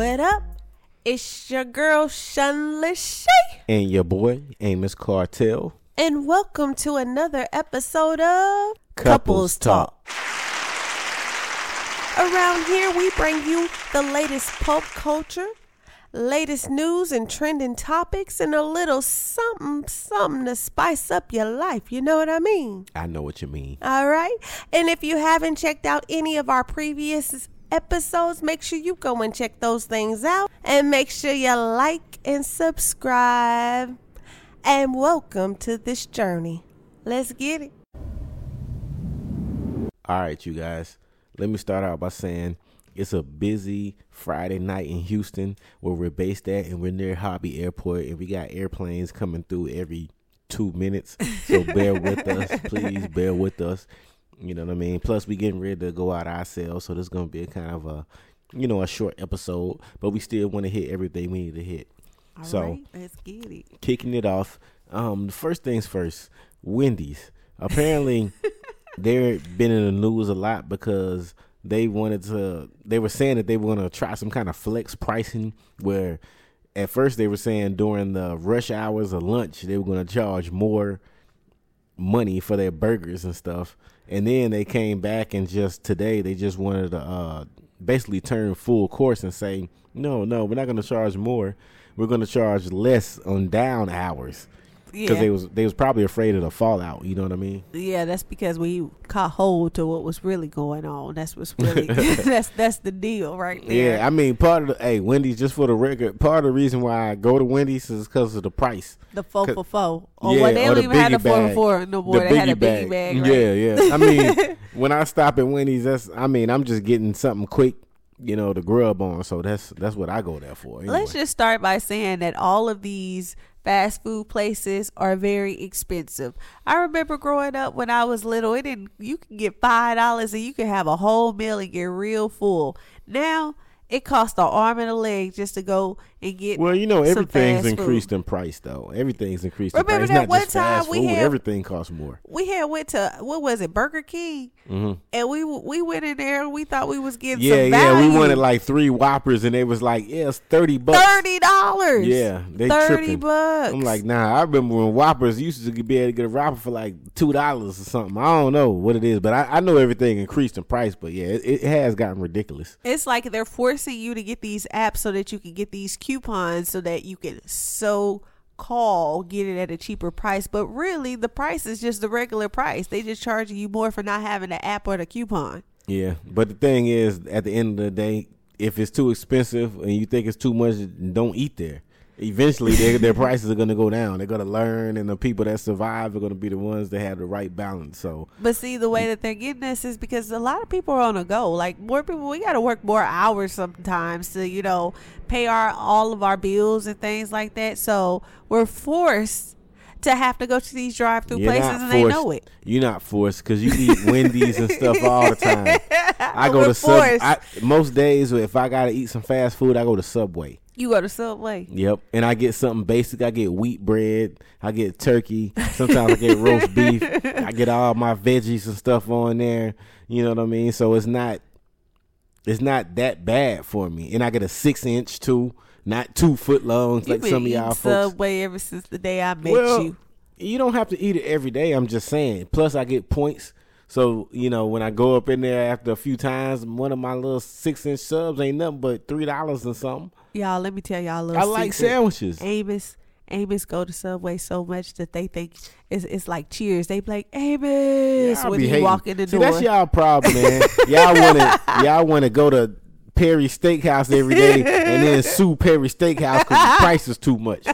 What up? It's your girl Shun Lachey, And your boy, Amos Cartel. and welcome to another episode of Couples Talk. Around here, we bring you the latest pop culture, latest news and trending topics, and a little something, something to spice up your life. You know what I mean? I know what you mean. All right. And if you haven't checked out any of our previous episodes, make sure you go and check those things out. And make sure you like and subscribe. And welcome to this journey. Let's get it. All right, you guys. Let me start out by saying it's a busy Friday night in Houston where we're based at, and we're near Hobby Airport, and we got airplanes coming through every two minutes. So bear with us, please. Bear with us. You know what I mean? Plus, we getting ready to go out ourselves, so this is gonna be a kind of a, you know, a short episode, but we still want to hit everything we need to hit. All So- right, let's get it. kicking it off. Um, the first things first, Wendy's. Apparently, they've been in the news a lot because they wanted to. They were saying that they were going to try some kind of flex pricing where, at first, they were saying during the rush hours of lunch they were going to charge more money for their burgers and stuff, and then they came back and just today they just wanted to uh, basically turn full course and say, no, no, we're not going to charge more. We're going to charge less on down hours because Yeah. they was they was probably afraid of the fallout. You know what I mean? yeah, that's because we caught hold to what was really going on. That's what's really that's that's the deal right there. Yeah, I mean, part of the hey Wendy's just for the record. Part of the reason why I go to Wendy's is because of the price. The four for four. Oh, Yeah, well, they or don't the even have the four for four no more. They had a biggie bag. right? Yeah, yeah. I mean, when I stop at Wendy's, that's I mean, I'm just getting something quick, you know, to grub on. So that's that's what I go there for. Anyway. Let's just start by saying that all of these fast food places are very expensive. I remember growing up when I was little, it didn't you can get five dollars and you can have a whole meal and get real full. Now it costs an arm and a leg just to go and get well, you know, everything's fast food. increased in price though. Everything's increased Remember in price. That not one just time we food. had- Everything costs more. we had went to what was it Burger King hmm and we we went in there and we thought we was getting Yeah, some yeah. We wanted like three Whoppers, and they was like, yeah, it's thirty bucks. thirty dollars. Yeah, they thirty tripping. bucks. I'm like, nah. I remember when Whoppers used to be able to get a Whopper for like two dollars or something. I don't know what it is, but I, I know everything increased in price. But yeah, it, it has gotten ridiculous. It's like they're forcing you to get these apps so that you can get these coupons so that you can so call get it at a cheaper price. But really, the price is just the regular price. They just charging you more for not having the app or the coupon. Yeah, but the thing is, at the end of the day, if it's too expensive and you think it's too much, don't eat there. Eventually, their their prices are going to go down. They're going to learn, and the people that survive are going to be the ones that have the right balance. So But see, the way that they're getting this is because a lot of people are on a go. Like more people, we got to work more hours sometimes to you know pay our all of our bills and things like that. So we're forced to have to go to these drive-through places, not and they know it. You're not forced because you eat Wendy's and stuff all the time. I go We're to sub. forced. I, most days, if I gotta eat some fast food, I go to Subway. You go to Subway. Yep, and I get something basic. I get wheat bread. I get turkey. Sometimes I get roast beef. I get all my veggies and stuff on there. You know what I mean? So it's not, it's not that bad for me. And I get a six inch too, not two foot longs You like some of y'all folks. Subway ever since the day I met Well, you. you don't have to eat it every day. I'm just saying. Plus, I get points. So you know, when I go up in there after a few times, one of my little six inch subs ain't nothing but three dollars and something. Y'all, let me tell y'all a I little like secret. sandwiches. Amos, Amos go to Subway so much that they think it's, it's like cheers. They be like Amos when be you hating. walk in the See, door. that's y'all problem, man. y'all want to y'all want to go to Perry Steakhouse every day and then sue Perry Steakhouse because the price is too much.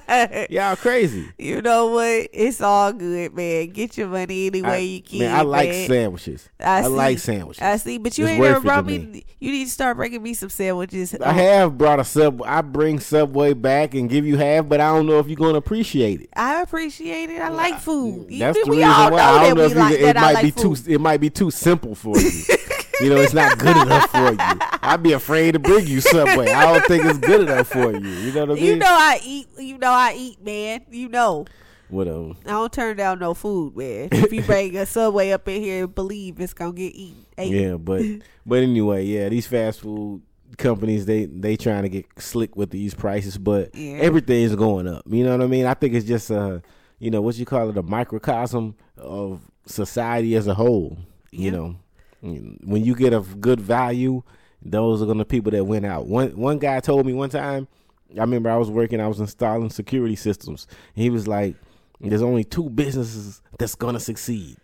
Y'all crazy. you know what? It's all good, man. Get your money any way you can. man, I like man. sandwiches. I, I, like sandwiches. I see, but you It's ain't never brought me. me. You need to start bringing me some sandwiches. I have brought a sub. I bring Subway back and give you half, but I don't know if you're gonna appreciate it. I appreciate it. I like food. You- That's the we reason all why. I don't know if like it that. I might like be food. too. It might be too simple for you. you know, it's not good enough for you. I'd be afraid to bring you Subway. I don't think it's good enough for you. You know what I mean? You know I eat. You know I eat, man. You know Whatever. I don't turn down no food, man. If you bring a Subway up in here, believe it's gonna get eaten. Ate. Yeah, but but anyway, yeah, these fast food companies they they trying to get slick with these prices, but Yeah. everything's going up. You know what I mean? I think it's just a you know what you call it a microcosm of society as a whole. You Yeah. know, when you get a good value, those are gonna be people that went out. One one guy told me one time. I remember I was working. I was installing security systems. He was like, "There's only two businesses that's gonna succeed.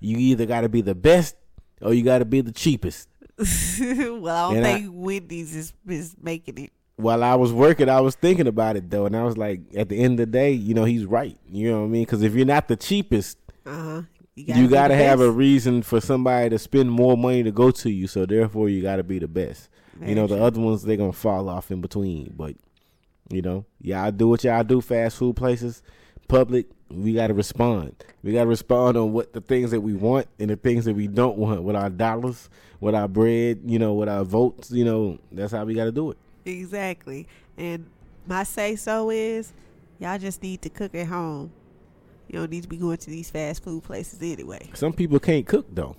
You either got to be the best or you got to be the cheapest." well, I don't And I- think Wendy's is is making it. while I was working, I was thinking about it though, and I was like, at the end of the day, you know, he's right. You know what I mean? Because if you're not the cheapest, uh-huh. Uh huh. you got to have a reason for somebody to spend more money to go to you. So therefore, you got to be the best. you know, the other ones they're gonna fall off in between. But you know, y'all do what y'all do. Fast food places, public. We got to respond. We got to respond on what the things that we want and the things that we don't want with our dollars, with our bread. You know, with our votes. You know, that's how we got to do it. exactly. And my say so is, y'all just need to cook at home. You don't need to be going to these fast food places anyway. Some people can't cook though.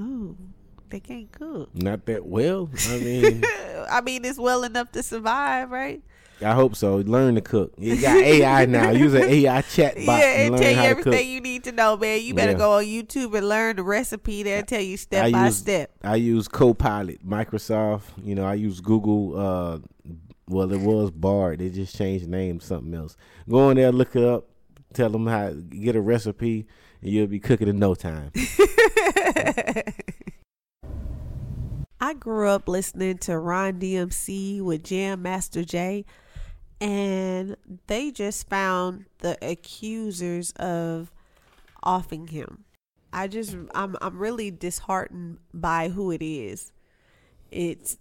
Oh, they can't cook. Not that well. I mean, I mean, it's well enough to survive, right? I hope so. Learn to cook. You got AI now. Use an AI chat bot yeah, and tell you everything you need to know, man. You better Yeah. go on YouTube and learn the recipe. They'll tell you step I by use- step. I use Copilot, Microsoft. You know, I use Google. Uh, well, it was Bard. They just changed the name to something else. Go in there, look it up, tell them how get a recipe, and you'll be cooking in no time. I grew up listening to Run DMC with Jam Master Jay, and they just found the accusers of offing him. I just I'm I'm really disheartened by who it is. It's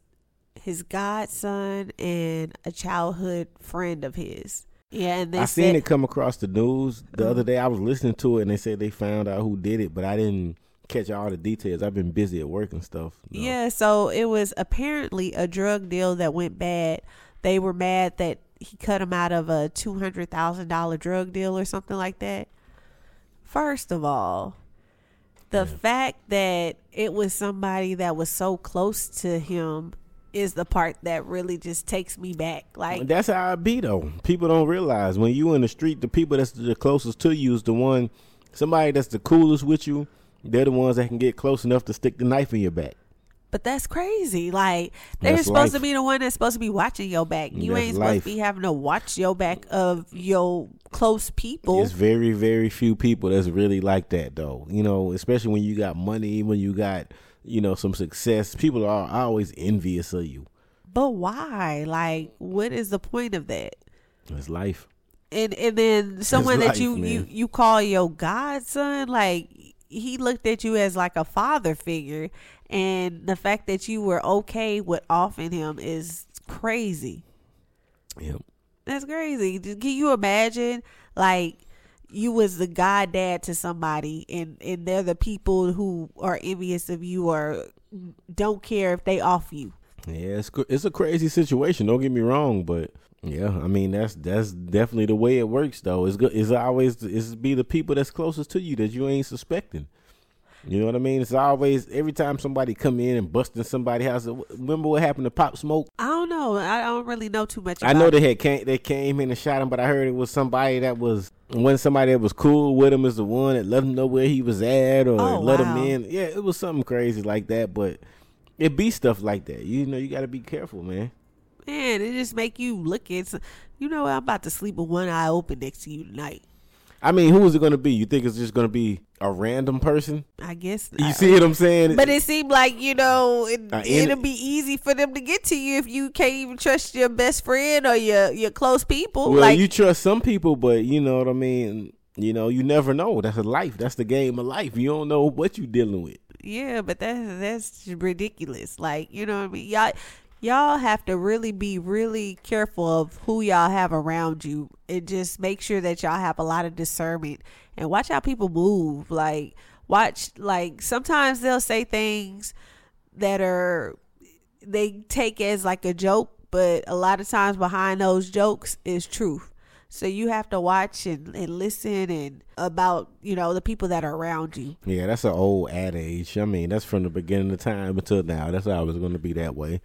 his godson and a childhood friend of his. Yeah, and they I said, seen it come across the news the other day. I was listening to it, and they said they found out who did it, but I didn't catch all the details. I've been busy at work and stuff. Yeah, so it was apparently a drug deal that went bad. They were mad that he cut him out of a two hundred thousand dollar drug deal or something like that. First of all, the fact that it was somebody that was so close to him is the part that really just takes me back. Like That's how I be though. People don't realize when you in the street, the people that's the closest to you is the one. Somebody that's the coolest with you. They're the ones that can get close enough to stick the knife in your back. But that's crazy. Like they're That's supposed to be the one that's supposed to be watching your back. You That's ain't supposed life. to be having to watch your back of your close people. It's very, very few people that's really like that though. You know, especially when you got money, when you got you know some success. People are always envious of you. But why? Like, what is the point of that? It's life. And and then someone that life, you man. you you call your godson, like he looked at you as like a father figure, and the fact that you were okay with offing him is crazy. Yep. That's crazy. Can you imagine, like? You was the god dad to somebody, and and they're the people who are envious of you or don't care if they off you. Yeah, it's it's a crazy situation. Don't get me wrong, but yeah, I mean that's that's definitely the way it works. Though it's good. It's always it's be the people that's closest to you that you ain't suspecting. You know what I mean? It's always every time somebody come in and busting somebody's house. Remember what happened to Pop Smoke? I don't know. I don't really know too much. About I know it. they had came they came in and shot him, but I heard it was somebody that was when somebody that was cool with him is the one that let him know where he was at or Oh, let wow. him in. Yeah, it was something crazy like that, but it be stuff like that. You know, you got to be careful, man. Man, it just make you look at. You know, I'm about to sleep with one eye open next to you tonight. I mean, who is it going to be? You think it's just going to be a random person? I guess. You see what I'm saying? But it seemed like you know it, it'll be easy for them to get to you if you can't even trust your best friend or your your close people. well, like you trust some people, but you know what I mean. You know, you never know. That's a life. That's the game of life. You don't know what you're dealing with. yeah, but that's that's ridiculous. Like you know what I mean? Y'all y'all have to really be really careful of who y'all have around you and just make sure that y'all have a lot of discernment and watch how people move. Like watch like sometimes they'll say things that are they take as like a joke, but a lot of times behind those jokes is truth. So you have to watch and, and listen and about, you know, the people that are around you. Yeah, that's an old adage. I mean, that's from the beginning of time until now. That's always going to be that way.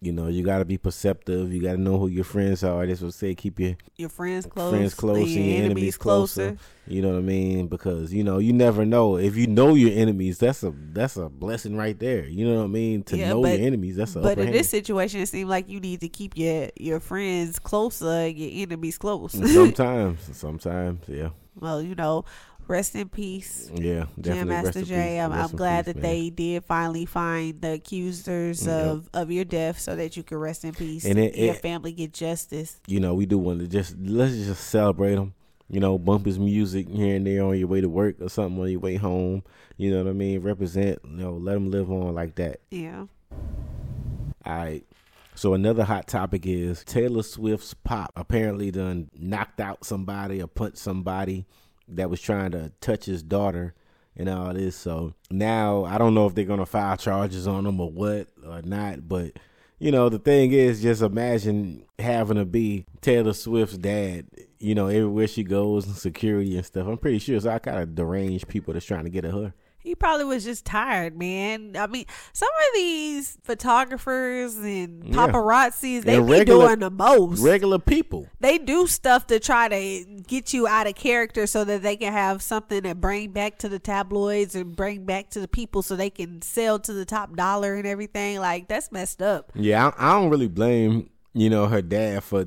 You know, you got to be perceptive. You got to know who your friends are. That's what say keep your Your friends close, friends close and your your enemies closer. You know what I mean? Because you know you never know if you know your enemies. That's a that's a blessing right there. You know what I mean? To Yeah, know but- your enemies, that's a But in hand. this situation, it seems like you need to keep your your friends closer and your enemies close. sometimes, sometimes, yeah, well, you know, rest in peace. yeah, Jam Master in J, peace. I'm, I'm glad peace, that man. they did finally find the accusers Yeah. of, of your death so that you can rest in peace And it- your it- family get justice. you know, we do want to just let's just celebrate them. You know, bump his music here and there on your way to work or something on your way home. You know what I mean? Represent. You know, let him live on like that. Yeah. All right. So another hot topic is Taylor Swift's pop apparently done knocked out somebody or punched somebody that was trying to touch his daughter and all this. So now I don't know if they're gonna file charges on him or what or not, but you know the thing is just imagine having to be Taylor Swift's dad. You know everywhere she goes and security and stuff. I'm pretty sure it's all kind of deranged people that's trying to get at her. He probably was just tired, man. I mean, some of these photographers and Yeah. paparazzis, they And be regular- doing the most. Regular people. they do stuff to try to get you out of character so that they can have something to bring back to the tabloids and bring back to the people so they can sell to the top dollar and everything. Like that's messed up. Yeah, I, I don't really blame you know her dad for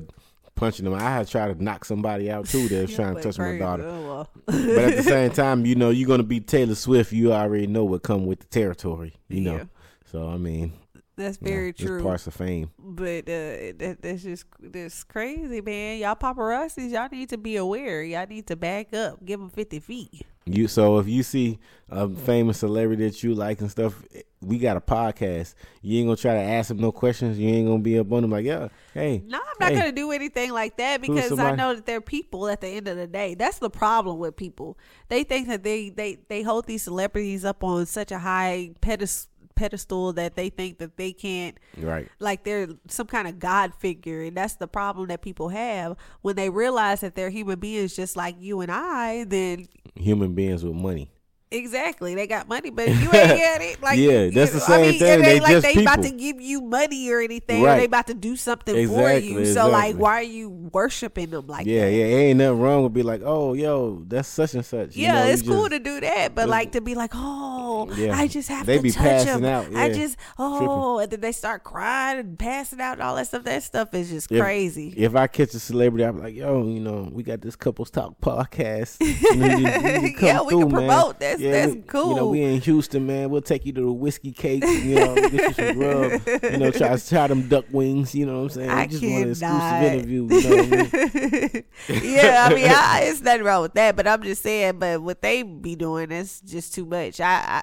punching them. I had tried to knock somebody out too that was trying to touch my daughter. Well. But at the same time, you know, you're gonna be Taylor Swift. You already know what come with the territory. You know, Yeah. so I mean, that's very it's true. parts of fame. But uh, that, that's just that's crazy, man. Y'all paparazzis, y'all need to be aware. Y'all need to back up. Give them fifty feet. You so if you see a famous celebrity that you like and stuff, we got a podcast. You ain't gonna try to ask him no questions. You ain't gonna be up on him like, yeah, hey, No, I'm not Hey. gonna do anything like that because I know that they're people at the end of the day. That's the problem with people. They think that they they they hold these celebrities up on such a high pedestal pedestal that they think that they can't right. like they're some kind of god figure and that's the problem that people have when they realize that they're human beings just like you and I then Human beings with money. Exactly, they got money, but if you ain't got it. Like, Yeah, you that's the same I mean, thing. Ain't They like they about to give you money or anything. Or they about to do something for Exactly, you. So, like, why are you worshiping them like yeah, that? yeah, yeah, ain't nothing wrong with be like, oh, yo, that's such and such. You Yeah, know, you it's cool to do that, but like to be like, oh, Yeah. I just have They to be touch passing him. out, I just, oh, and then they start crying and passing out and all that stuff. That stuff is just If- crazy. If I catch a celebrity, I'm like, yo, you know, we got this couples talk podcast. You know, you- you Yeah, we can through, man. promote. That's- Yeah, that's we- You know, cool. we in Houston, man. We'll take you to the whiskey cake. You know, get you some grub. You know, try try them duck wings. You know what I'm saying? I we just want an exclusive interview. You know what I mean? yeah, I mean, I, it's nothing wrong with that, but I'm just saying, but what they be doing is just too much. I, I,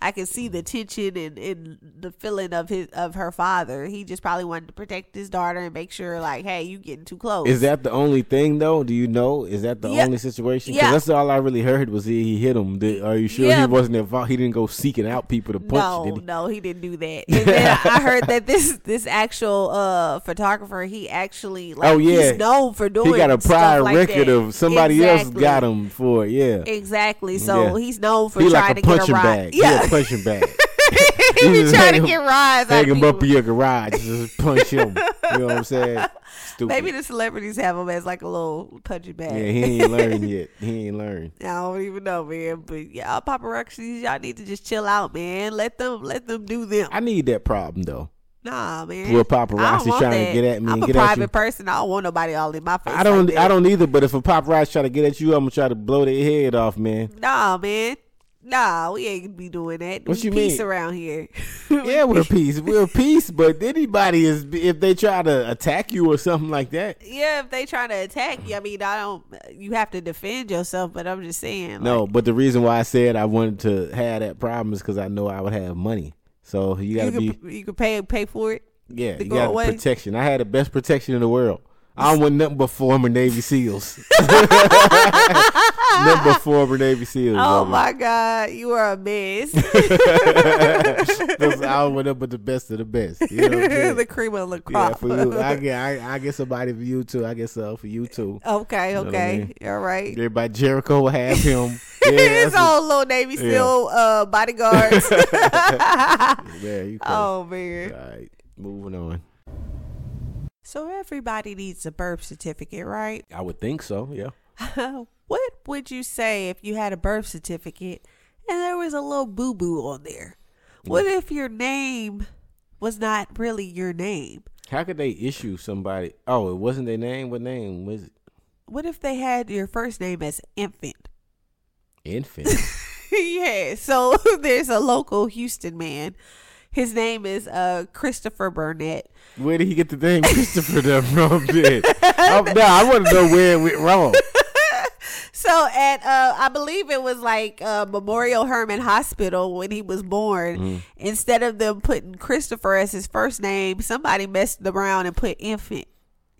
I can see the tension and, and the feeling of his of her father. He just probably wanted to protect his daughter and make sure, like, hey, you getting too close. Is that the only thing though? Do you know? Is that the Yeah. only situation? Because Yeah. that's all I really heard was he, he hit him. Did, are you sure Yeah, he wasn't involved? He didn't go seeking out people to punch. no, did he? no, he didn't do that. And then I heard that this this actual uh photographer, he actually like Oh, yeah. he's known for doing. He got a prior like record that. of somebody else got him for it. Yeah. Exactly. So he's known for he trying like to get a punching ride. bag. Yeah, punching bag. he be trying to get rides Hang him up in your garage. Just punch him. You know what I'm saying? Stupid. Maybe the celebrities have him as like a little punching bag. yeah, he ain't learned yet. He ain't learned. I don't even know, man. But y'all paparazzis, y'all need to just chill out, man. Let them let them do them. I need that problem though. Nah, man. Don't paparazzi trying that. to get at me I'm and a get at private person. I don't want nobody all in my face. I don't. like. I don't either. But if a paparazzi try to get at you, I'm gonna try to blow their head off, man. Nah, man. Nah, we ain't gonna be doing that. What We you peace mean? around here. Yeah, we're peace. We're peace. But anybody is if they try to attack you or something like that. yeah, if they try to attack you, I mean, I don't. You have to defend yourself. But I'm just saying. No, like, but the reason why I said I wanted to have that problem is because I know I would have money. So you gotta you be you can pay pay for it. yeah. You go got away. protection. I had the best protection in the world. I don't want nothing but former Navy SEAls. nothing but former Navy SEAls. Oh baby. my God, you are a mess. Those- I don't want nothing but the best of the best. You know what I'm saying? the cream of the crop. Yeah, for you. I get I, I get somebody for you too. I get some for you too. okay, know what I okay, mean? all right. Everybody Jericho will have him. Yeah, His whole little Navy Yeah. SEAL uh, bodyguards. yeah, you crazy. oh man. All right, moving on. So everybody needs a birth certificate, right? I would think so. Yeah. what would you say if you had a birth certificate and there was a little boo boo on there? What if your name was not really your name? How could they issue somebody? Oh, it wasn't their name. What name was it? What if they had your first name as infant? Infant. yeah. So there's a local Houston man. His name is uh Christopher Burnett. Where did he get the name Christopher from? Then? oh, no, I want to know where it went wrong. So at uh I believe it was like uh, Memorial Hermann Hospital when he was born. Mm-hmm. Instead of them putting Christopher as his first name, somebody messed around and put infant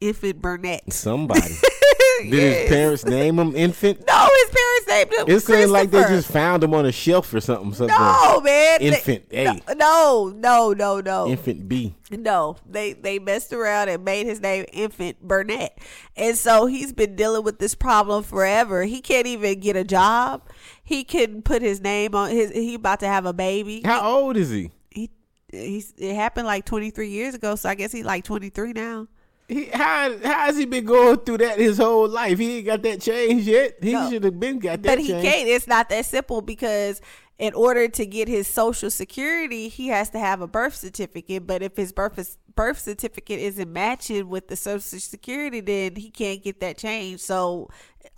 infant Burnett. Somebody. Did his parents name him infant? No, his parents named him. It seemed like they just found him on a shelf or something. something. No, man. They- Infant A. No, no, no, no. Infant B. No, they they messed around and made his name Infant Burnett, and so he's been dealing with this problem forever. He can't even get a job. He couldn't put his name on his. He about to have a baby. How old is he? He he's it happened like twenty three years ago, so I guess he's like twenty three now. He, how how has he been going through that his whole life? He ain't got that change yet. He No. should have been got that. Change. But he change. can't. It's not that simple because in order to get his social security, he has to have a birth certificate. But if his birth birth certificate isn't matching with the social security, then he can't get that change. So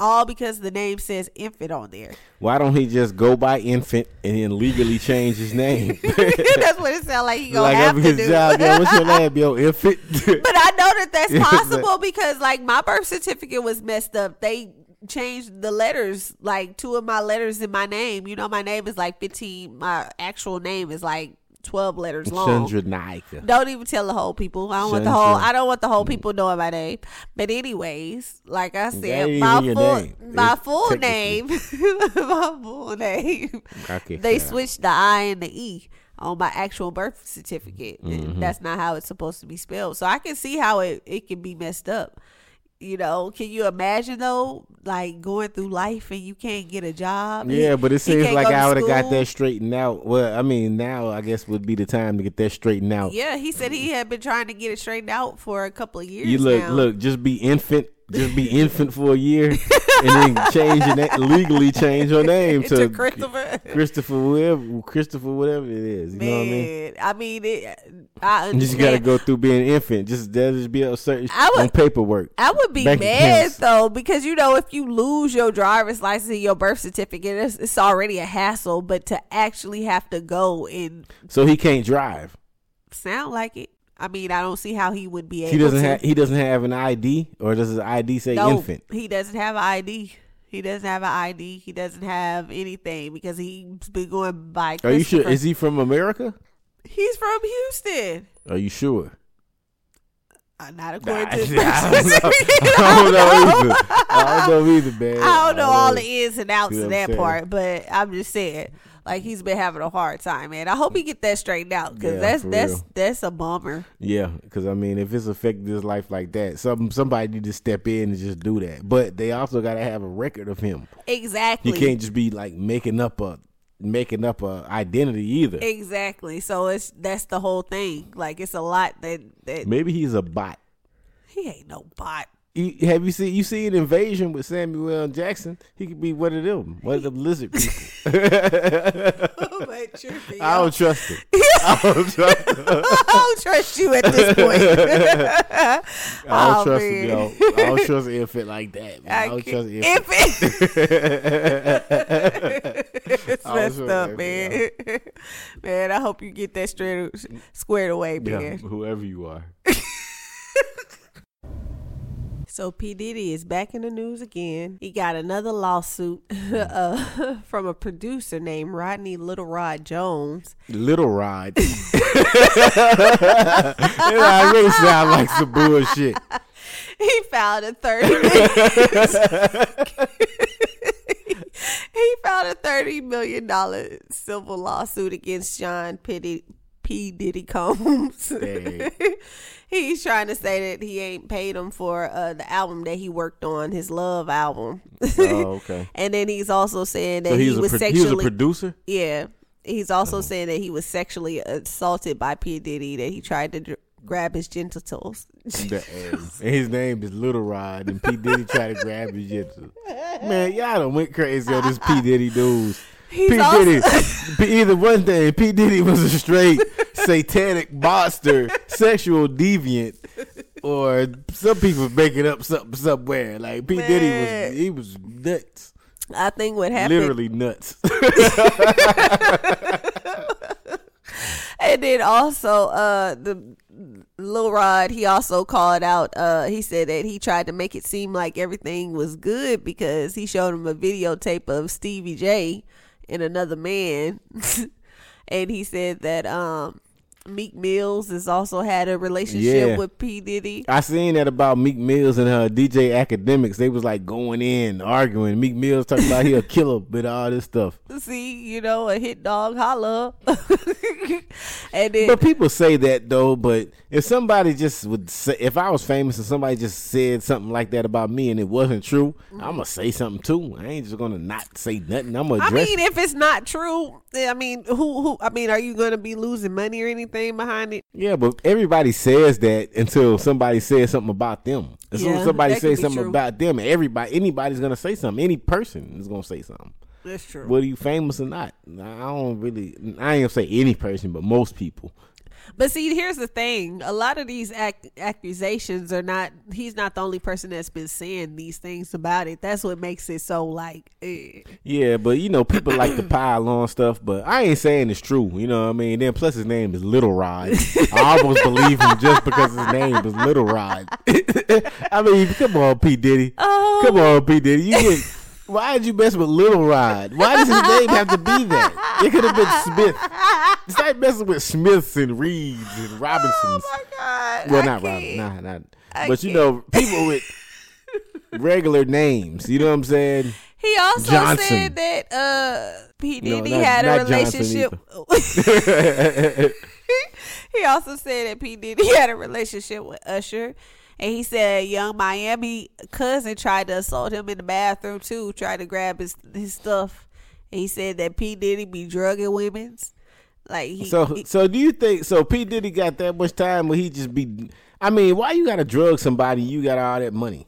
all because the name says infant on there. Why don't he just go by infant and then legally change his name? That's what it sounds like he gonna like have to do. job, yo, what's your name, yo? Infant. But I know that that's possible because like my birth certificate was messed up. They changed the letters, like two of my letters in my name. You know, my name is like 15. My actual name is like 12 letters long. Chandra Naika. Don't even tell the whole people. I don't want the whole. I don't want the whole people knowing my name. But anyways, like I said, my even your full name. my full name, my full name. They switched the I and the E on my actual birth certificate. Mm-hmm. That's not how it's supposed to be spelled. So I can see how it it can be messed up. You know, can you imagine though, like going through life and you can't get a job? Yeah, but it seems like I would have got that straightened out. Well, I mean, now I guess would be the time to get that straightened out. Yeah, he said he had been trying to get it straightened out for a couple of years. You look, now. look, just be infant, just be infant for a year, and then change your name, legally change your name to, to Christopher. Christopher, whatever, Christopher, whatever it is. You know what I mean? Man, I mean, it, I You just gotta go through being infant. Just that just be a certain I would- on paperwork. I would be Bank mad though because you know if you lose your driver's license and your birth certificate, it's, it's already a hassle. But to actually have to go and So he can't drive. sound like it, I mean, I don't see how he would be able. He doesn't to. have. He doesn't have an ID, or does his ID say no, infant? he doesn't have an ID. He doesn't have an ID. He doesn't have anything because he's been going by. Are you sure? Is he from America? He's from Houston. Are you sure? Uh, not Nah, according I to his don't birth know. certificate. I don't know either. I don't know either, man. I don't know all know. the ins and outs of that part, but I'm just saying, like he's been having a hard time, man. I hope he get that straightened out because Yeah, that's that's real. that's a bummer. Yeah, because I mean, if it's affected his life like that, some somebody need to step in and just do that. But they also got to have a record of him. Exactly. He can't just be like making up a making up a identity either. Exactly. So it's that's the whole thing. Like it's a lot that that Maybe he's a bot. he ain't no bot. You- have you seen you seen Invasion with Samuel. Jackson? He could be one of them, one of them lizard people. But I yo. don't trust him. I don't trust him. I don't trust you at this point. I don't Oh, trust man. him, yo. I don't trust an infant like that. Man. I, don't trust an infant. It's messed up, man. man, I hope you get that straight squared away, Yeah, man. whoever you are. So P Diddy is back in the news again. He got another lawsuit uh, from a producer named Rodney Little Rod Jones. Little Rod. that really sound like some bullshit. He filed a thirty. he filed a thirty million dollar civil lawsuit against Sean P. P. Diddy Combs. He's trying to say that he ain't paid him for uh, the album that he worked on, his Love album. Oh, okay. and then he's also saying that So he was pro- he sexually was a producer. yeah. He's also saying that he was sexually assaulted by P Diddy. That he tried to dr- grab his genitals. And his name is Little Rod, and P Diddy tried to grab his genitals. Man, y'all done went crazy on this P Diddy news. He's P also- Diddy, either one thing, P Diddy was a straight satanic monster, sexual deviant, or some people making up something somewhere. Like P Diddy was, he was nuts, I think what happened, literally nuts. and then also uh the Lil Rod, he also called out. Uh, he said that he tried to make it seem like everything was good because he showed him a videotape of Stevie J and another man, and he said that um Meek Mills has also had a relationship Yeah. with P Diddy. I seen that about Meek Mills and her DJ Akademiks. They was like going in, arguing. Meek Mills talking about he a killer, but all this stuff. See, you know, a hit dog holla, and then But people say that though. But if somebody just would say, if I was famous and somebody just said something like that about me and it wasn't true, I'm gonna mm. say something too. I ain't just gonna not say nothing. I'm gonna I mean, if it's not true, I mean, who, who? I mean, are you going to be losing money or anything behind it? yeah, but everybody says that until somebody says something about them. As soon Yeah, as somebody says something true. about them, everybody, anybody's gonna say something. Any person is gonna say something. That's true. Whether you famous or not, I don't really. I ain't gonna say any person, but most people. But see, here's the thing: a lot of these ac- accusations are not. He's not the only person that's been saying these things about it. That's what makes it so like. Eh. Yeah, but you know, people like to pile on stuff, but I ain't saying it's true. You know what I mean? Then plus his name is Little Rod. I almost believe him just because his name is Little Rod. I mean, come on, P. Diddy. Oh. Come on, P. Diddy. You get why did you mess with Little Rod? Why does his name have to be that? It could have been Smith. Stop messing with Smiths and Reeds and Robinsons. Oh my god! well, I not can't. Robin, nah, not. I but you know, people with regular names. You know what I'm saying? He also Johnson. said that uh, P No, Diddy not- had a relationship. he also said that P Diddy had a relationship with Usher. And he said Yung Miami cousin tried to assault him in the bathroom too, tried to grab his his stuff. And he said that P Diddy be drugging women's. Like he, So, he- so do you think so? P Diddy got that much time where he just be? I mean, why you gotta drug somebody? You got all that money,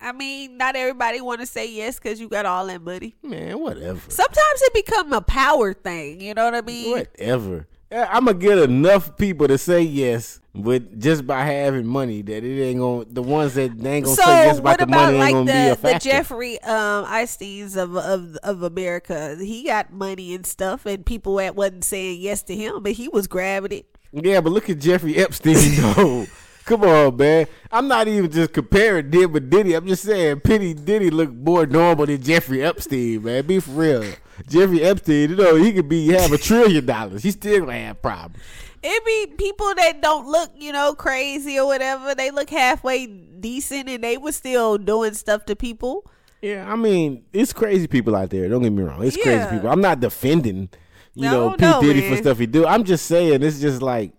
I mean, not everybody want to say yes because you got all that money. man. Whatever, Sometimes it become a power thing. You know what I mean? whatever. I'm gonna get enough people to say yes, but just by having money, that it ain't gonna. The ones that they ain't gonna so say yes about the money ain't gonna be a the, the. Jeffrey um Einstein's of, of of America? He got money and stuff, and people that wasn't saying yes to him, but he was grabbing it. Yeah, but look at Jeffrey Epstein though. Come on, man. I'm not even just comparing Diddy with Diddy. I'm just saying Penny Diddy look more normal than Jeffrey Epstein, man. Be for real. Jeffrey Epstein, you know, he could be have a trillion dollars. He still gonna have problems. It be people that don't look, you know, crazy or whatever. They look halfway decent, and they was still doing stuff to people. Yeah, I mean, it's crazy people out there. Don't get me wrong. It's Yeah. crazy people. I'm not defending, you No, know, P. no, Diddy for stuff he do. I'm just saying it's just like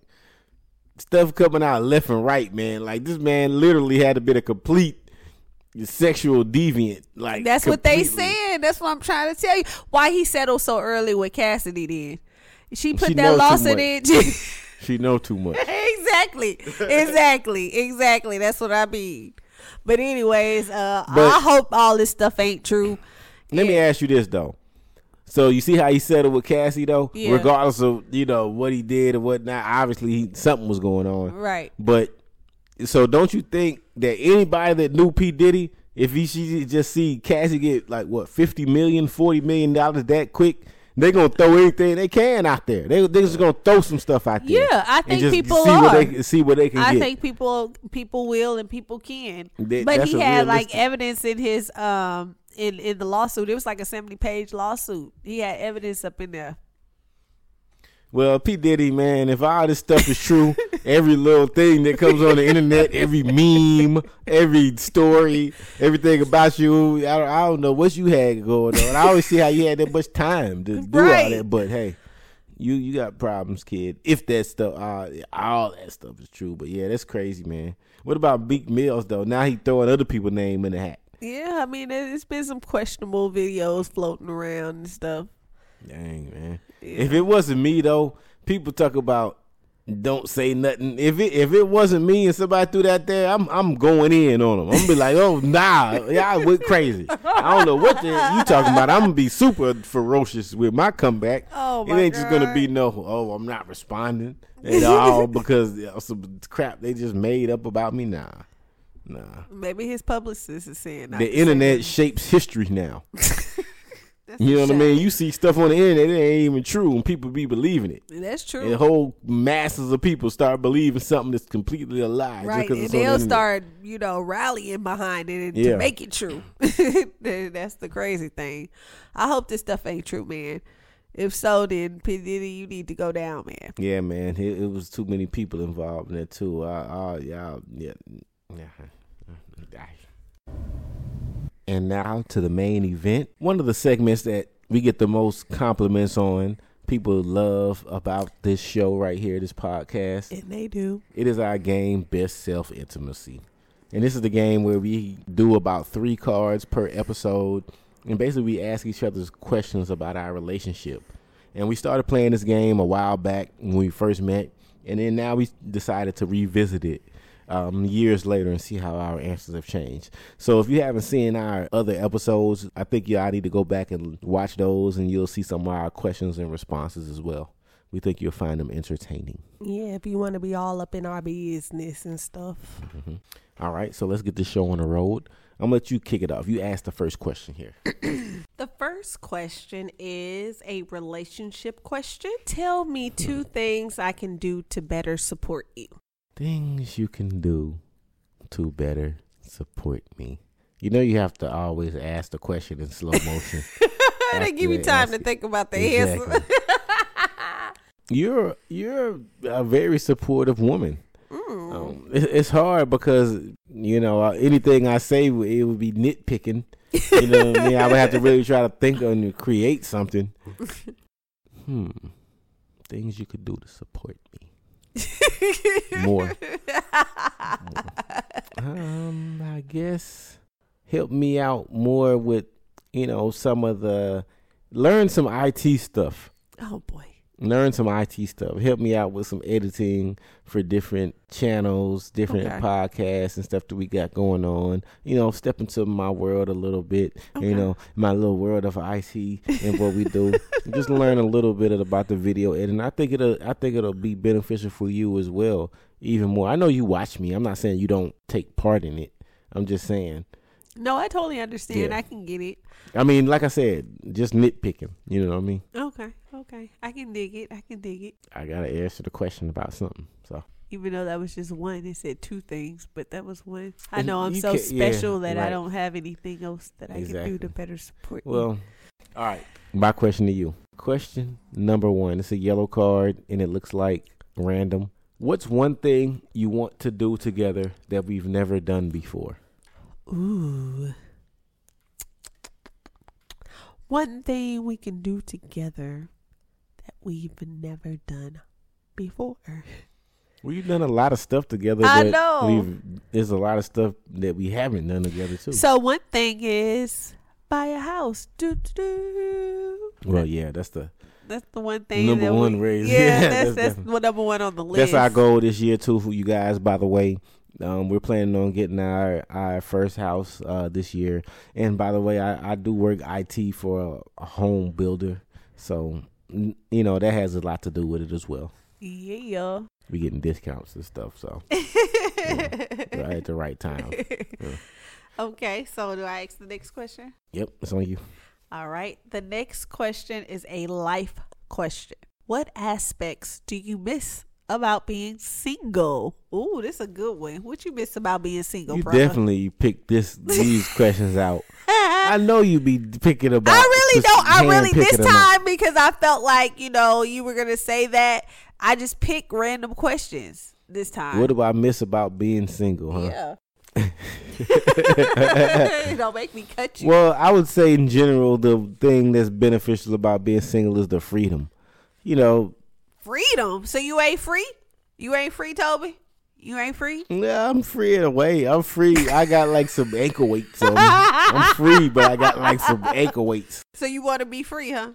stuff coming out left and right, man. Like this man literally had to be a complete sexual deviant. Like That's what they said. That's what I'm trying to tell you. Why he settled so early with Cassidy? Then she put She that know too lawsuit much. in. She know too much. exactly, exactly, exactly. That's what I mean. But anyways, uh, But- I hope all this stuff ain't true. Let me ask you this though. So you see how he settled with Cassie though, Yeah. regardless of you know what he did or whatnot. Obviously, he, something was going on. Right. But so don't you think that anybody that knew P Diddy, if he she just see Cassie get like what 50 million, 40 million dollars that quick, they gonna throw anything they can out there. They they just gonna throw some stuff out there. Yeah, I think people see what they see what they can I get. think people people will and people can. That- but he had like evidence in his um in in the lawsuit. It was like a seventy page lawsuit. He had evidence up in there. Well, P Diddy, man, if all this stuff is true, every little thing that comes on the internet, every meme, every story, everything about you, I, don't- I don't know what you had going on. I always see how you had that much time to do all that, but hey, you you got problems, kid. If that stuff, uh, all that stuff is true, but yeah, that's crazy, man. What about Big Mills though? Now he throwing other people's name in the hat. Yeah, I mean, it- it's been some questionable videos floating around and stuff. Dang, man. If it wasn't me though, people talk about don't say nothing. If it if it wasn't me and somebody threw that there, I'm I'm going in on them. I'm gonna be like, oh nah, y'all went crazy. I don't know what the, you talking about. I'm gonna be super ferocious with my comeback. Oh, my it ain't just gonna be no. Oh, I'm not responding at all because some crap they just made up about me. Nah, nah. Maybe his publicist is saying The internet shapes history now. That's You know what I mean? You see stuff on the internet, it ain't even true, and people be believing it. That's true. And whole masses of people start believing something that's completely a lie. Right, and the they'll internet. start, you know, rallying behind it and Yeah. to make it true. That's the crazy thing. I hope this stuff ain't true, man. If so, then P Diddy, you need to go down, man. Yeah, man, it, it was too many people involved in it too. Uh, uh, yeah, yeah, yeah. And now to the main event. One of the segments that we get the most compliments on, people love about this show right here, this podcast. And they do. It is our game, Best Self Intimacy. And this is the game where we do about three cards per episode. And basically, we ask each other's questions about our relationship. And we started playing this game a while back when we first met. And then now we decided to revisit it um, years later and see how our answers have changed. So if you haven't seen our other episodes, I think y'all need to go back and watch those, and you'll see some of our questions and responses as well. We think you'll find them entertaining. Yeah, if you want to be all up in our business and stuff. All right, so let's get this show on the road. I'm gonna let you kick it off. You ask the first question here. The first question is a relationship question. Tell me two things I can do to better support you. Things you can do to better support me. You know you have to always ask the question in slow motion. they give you time to think about the answer. You're you're a very supportive woman. Mm. Um, it, it's hard because you know anything I say it would be nitpicking. You know, what I mean, I would have to really try to think and create something. Hmm, things you could do to support me more. Um, I guess help me out more with you know some of the learn some IT stuff. oh boy. Learn some IT stuff. Help me out with some editing for different channels, different Okay. podcasts and stuff that we got going on. You know, step into my world a little bit. Okay. You know, my little world of IT and what we do. Just learn a little bit about the video editing. I think it'll I think it'll be beneficial for you as well. Even more. I know you watch me. I'm not saying you don't take part in it. I'm just saying. No, I totally understand. Yeah. I can get it. I mean, like I said, just nitpicking. You know what I mean? Okay, okay. I can dig it. I can dig it. I gotta answer the question about something. So Even though that was just one, it said two things, but that was one. I know I'm you so ca- yeah, special that I don't have anything else that I can do to better support you. Well, all right. My question to you. Question number one. It's a yellow card and it looks like random. What's one thing you want to do together that we've never done before? Ooh. One thing we can do together that we've never done before. We've done a lot of stuff together. I know. We've, there's a lot of stuff that we haven't done together too. So one thing is buy a house. Do, do, do. well, yeah, that's the That's the one thing. Number that one we, raise. Yeah, Yeah, that's that's that's number one on the list. that's our goal this year too for you guys. By the way, um, we're planning on getting our our first house uh, this year. And by the way, I, I do work IT for a, a home builder, so you know that has a lot to do with it as well. Yeah. We getting discounts and stuff, so right at the right time. Okay, so do I ask the next question? Yep, it's on you. All right. The next question is a life question. What aspects do you miss about being single? Ooh, this is a good one. What you miss about being single, You brother? definitely picked this these questions out. I know you be picking about. I really don't. I really this time because I felt like you know you were gonna say that. I just pick random questions this time. What do I miss about being single, huh? Yeah. don't make me cut you. Well, I would say in general, the thing that's beneficial about being single is the freedom. You know, Freedom. So you ain't free. You ain't free, Toby. You ain't free. yeah, I'm free in a way. I'm free. I got like some ankle weights on me. I'm free, but I got like some ankle weights. So you want to be free, huh?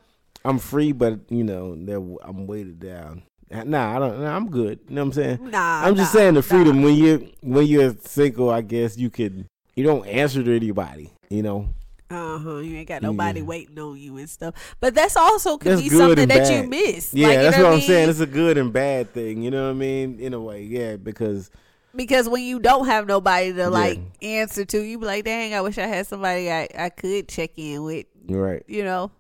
I'm free, but you know, I'm weighted down. Nah, I don't. Nah, I'm good. You know what I'm saying? Nah, I'm just nah, saying the freedom nah. when you when you're single. I guess you could. You don't answer to anybody. You know. Uh huh. You ain't got nobody Yeah. waiting on you and stuff. But that's also could That's be something that you miss. Yeah, Like, you that's what I'm saying. It's a good and bad thing. You know what I mean? In a way, yeah. Because because when you don't have nobody to Yeah. like answer to, you be like, "Dang, I wish I had somebody I I could check in with." right. You know,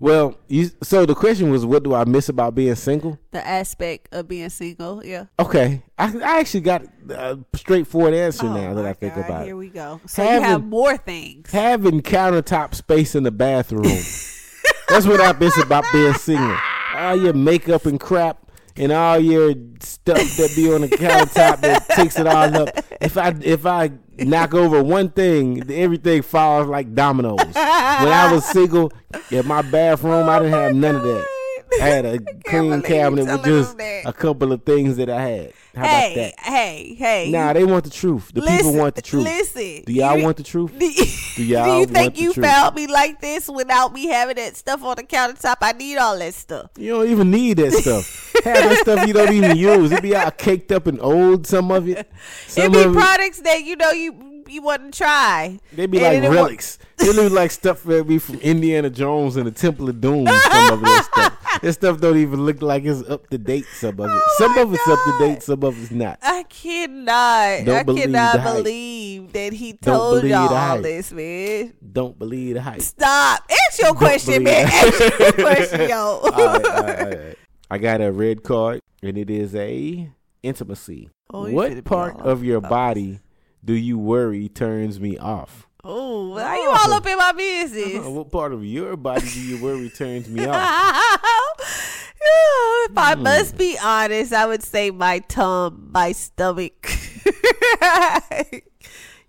Well, you. So the question was, what do I miss about being single? the aspect of being single. Yeah. Okay, I I actually got a straightforward answer Oh, now that I think God, about Here it. Here we go. So you have more things. Having countertop space in the bathroom. That's what I miss about being single. All your makeup and crap and all your stuff that be on the countertop that takes it all up. If I if I knock over one thing, everything falls like dominoes. When I was single, in my bathroom, I oh didn't have none of that. I had a clean cabinet with just a couple of things that I had. How about Hey, that? hey, hey. Nah, they want the truth. The people want the truth. Listen. Do y'all you- want the truth? Do, Do y'all do you think you truth? found me like this without me having that stuff on the countertop? I need all that stuff. You don't even need that stuff. Have that stuff you don't even use. It be all caked up and old. Some of it. It Some be of it. products that you know you you to try. They'd be And like it relics. They look like stuff that be from Indiana Jones and the Temple of Doom. Some of that stuff. That stuff don't even look like it's up to date. Some of it. Oh some of it's up to date. Some of it's not. I cannot. Don't I believe cannot believe that he Don't told y'all all this, man. Don't believe the hype. Stop. Ask your question, believe man. Ask your question, yo. All right, all right, all right. I got a red card, and it is a intimacy. Oh, what part of your body do you worry turns me off? Oh, why you all up in my business? What part of your body do you worry turns me off? if I Hmm. must be honest, I would say my tongue, my stomach.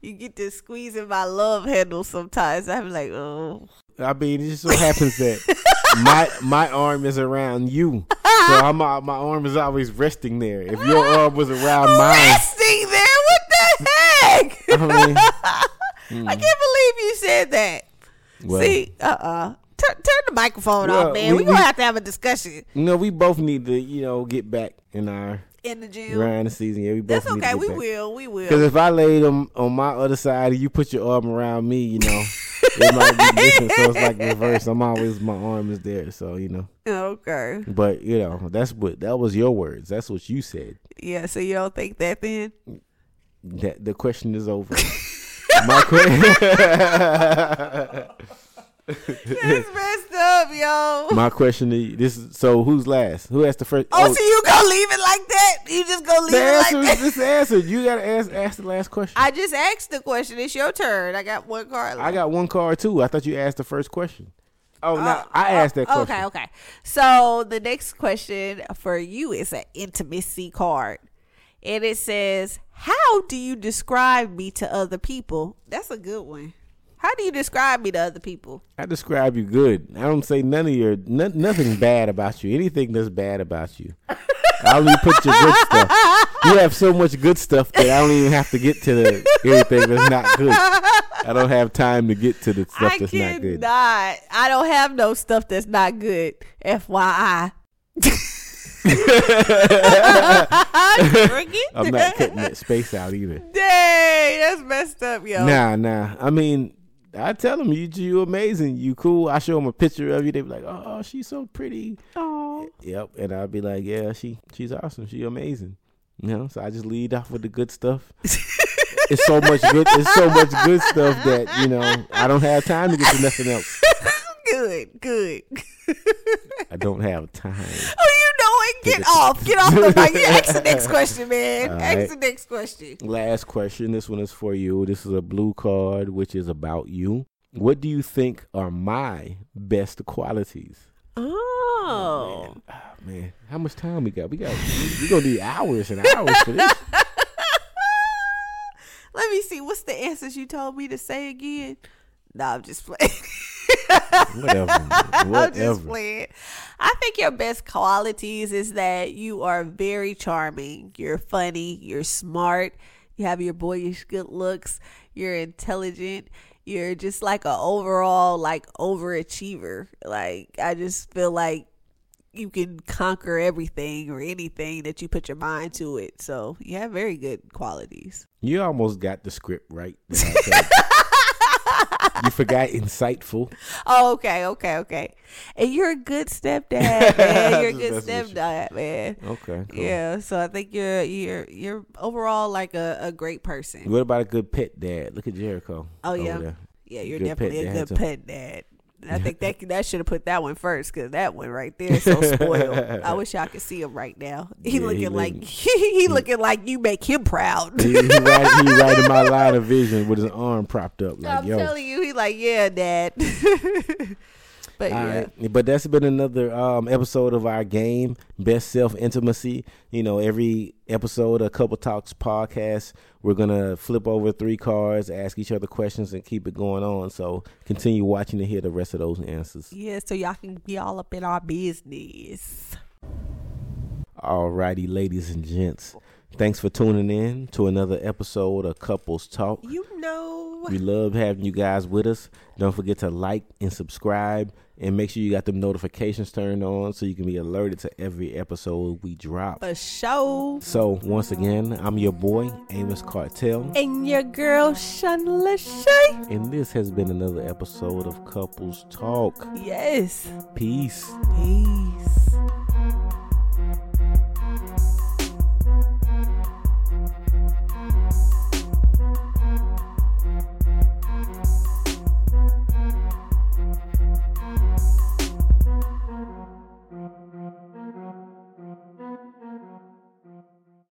you get to squeezing my love handle sometimes. I'm like, oh. I mean, it just so happens that my my arm is around you, so I'm my arm is always resting there. If your arm was around mine, Resting there? What the heck? I I can't believe you said that. well, See, uh uh Turn, turn the microphone Well, off, man. we- We're going to we- have to have a discussion you know, we both need to, you know, get back in our in the gym. round of season. Yeah, we both That's need okay. to We back. will. We will. Because if I laid them on my other side and you put your arm around me, you know, it might be different. So it's like reverse. I'm always my arm is there. So you know, Okay. but you know, that's what that was your words. That's what you said. Yeah, so you don't think that then? That the question is over. my question. That's messed up, yo. my question to you. This is so. Who's last? Who asked the first? Oh, oh, so you gonna leave it like that? You just gonna leave the it answer like is that? this answer. You gotta ask ask the last question. I just asked the question. It's your turn. I got one card. I got one card too. I thought you asked the first question. Oh, no, Oh, I asked that oh, question. Okay, okay. So the next question for you is an intimacy card. And it says, How do you describe me to other people? That's a good one. How do you describe me to other people? I describe you good. I don't say none of your no, nothing bad about you. Anything that's bad about you. I only put your good stuff. You have so much good stuff that I don't even have to get to the anything that's not good. I don't have time to get to the stuff I that's not cannot. good. I don't have no stuff that's not good. FYI. I'm not cutting that space out either. Dang, that's messed up, yo. Nah, nah. I mean, I tell them you you amazing, you cool. I show them a picture of you. They be like, oh, she's so pretty. Aw. Yep, and I'll be like, yeah, she she's awesome. She amazing. You know, so I just lead off with the good stuff. it's so much good. It's so much good stuff that you know I don't have time to get to nothing else. good, good. I don't have time. Oh, you Get off. Get off the mic. You ask the next question, man. All Ask right. the next question. Last question. This one is for you. This is a blue card, which is about you. What do you think are my best qualities? Oh. Man, ah, man, how much time we got? We got. We, we gonna need hours and hours for this. Let me see. What's the answers you told me to say again? No, I'm just playing. Whatever. man. I'm just playing. I think your best qualities is that you are very charming. You're funny. You're smart. You have your boyish good looks. You're intelligent. You're just like a overall like overachiever. Like I just feel like you can conquer everything or anything that you put your mind to it. So you have very good qualities. You almost got the script right. you forgot insightful. Oh, okay, okay, okay. And you're a good stepdad, man. You're a good stepdad, man. Okay. Cool. Yeah. So I think you're you're you're overall like a, a great person. What about a good pet dad? Look at Jericho. Oh yeah. Yeah, you're good definitely a good pet dad. I think that that should have put that one first because that one right there is so spoiled. I wish y'all could see him right now. He yeah, looking he like he, he looking like you make him proud. he, he, right, he right in my line of vision with his arm propped up. Like, I'm Yo. telling you, he like yeah, dad. But yeah. Right. But that's been another um, episode of our game, Best Self Intimacy. You know, every episode, a couple talks podcast, we're gonna flip over three cards, ask each other questions, and keep it going on. So continue watching to hear the rest of those answers. Yeah, so y'all can be all up in our business. Alrighty, ladies and gents. Thanks for tuning in to another episode of Couples Talk. You know, we love having you guys with us. Don't forget to like and subscribe and make sure you got the notifications turned on so you can be alerted to every episode we drop. For sure. So once again, I'm your boy Amos Cartel, and your girl Shun Lachey, and this has been another episode of Couples Talk. Yes. Peace. Peace.